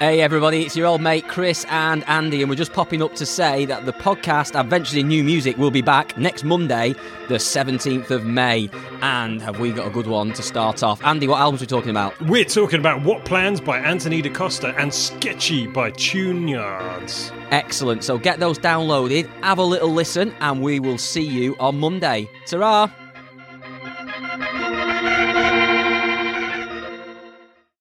Hey everybody, it's your old mate Chris and Andy, and we're just popping up to say that the podcast Adventures in New Music will be back next Monday, the 17th of May. And have we got a good one to start off? Andy, what albums are we talking about? We're talking about What Plans by Anthony da Costa and Sketchy by Tune Yards. Excellent. So get those downloaded, have a little listen, and we will see you on Monday. Ta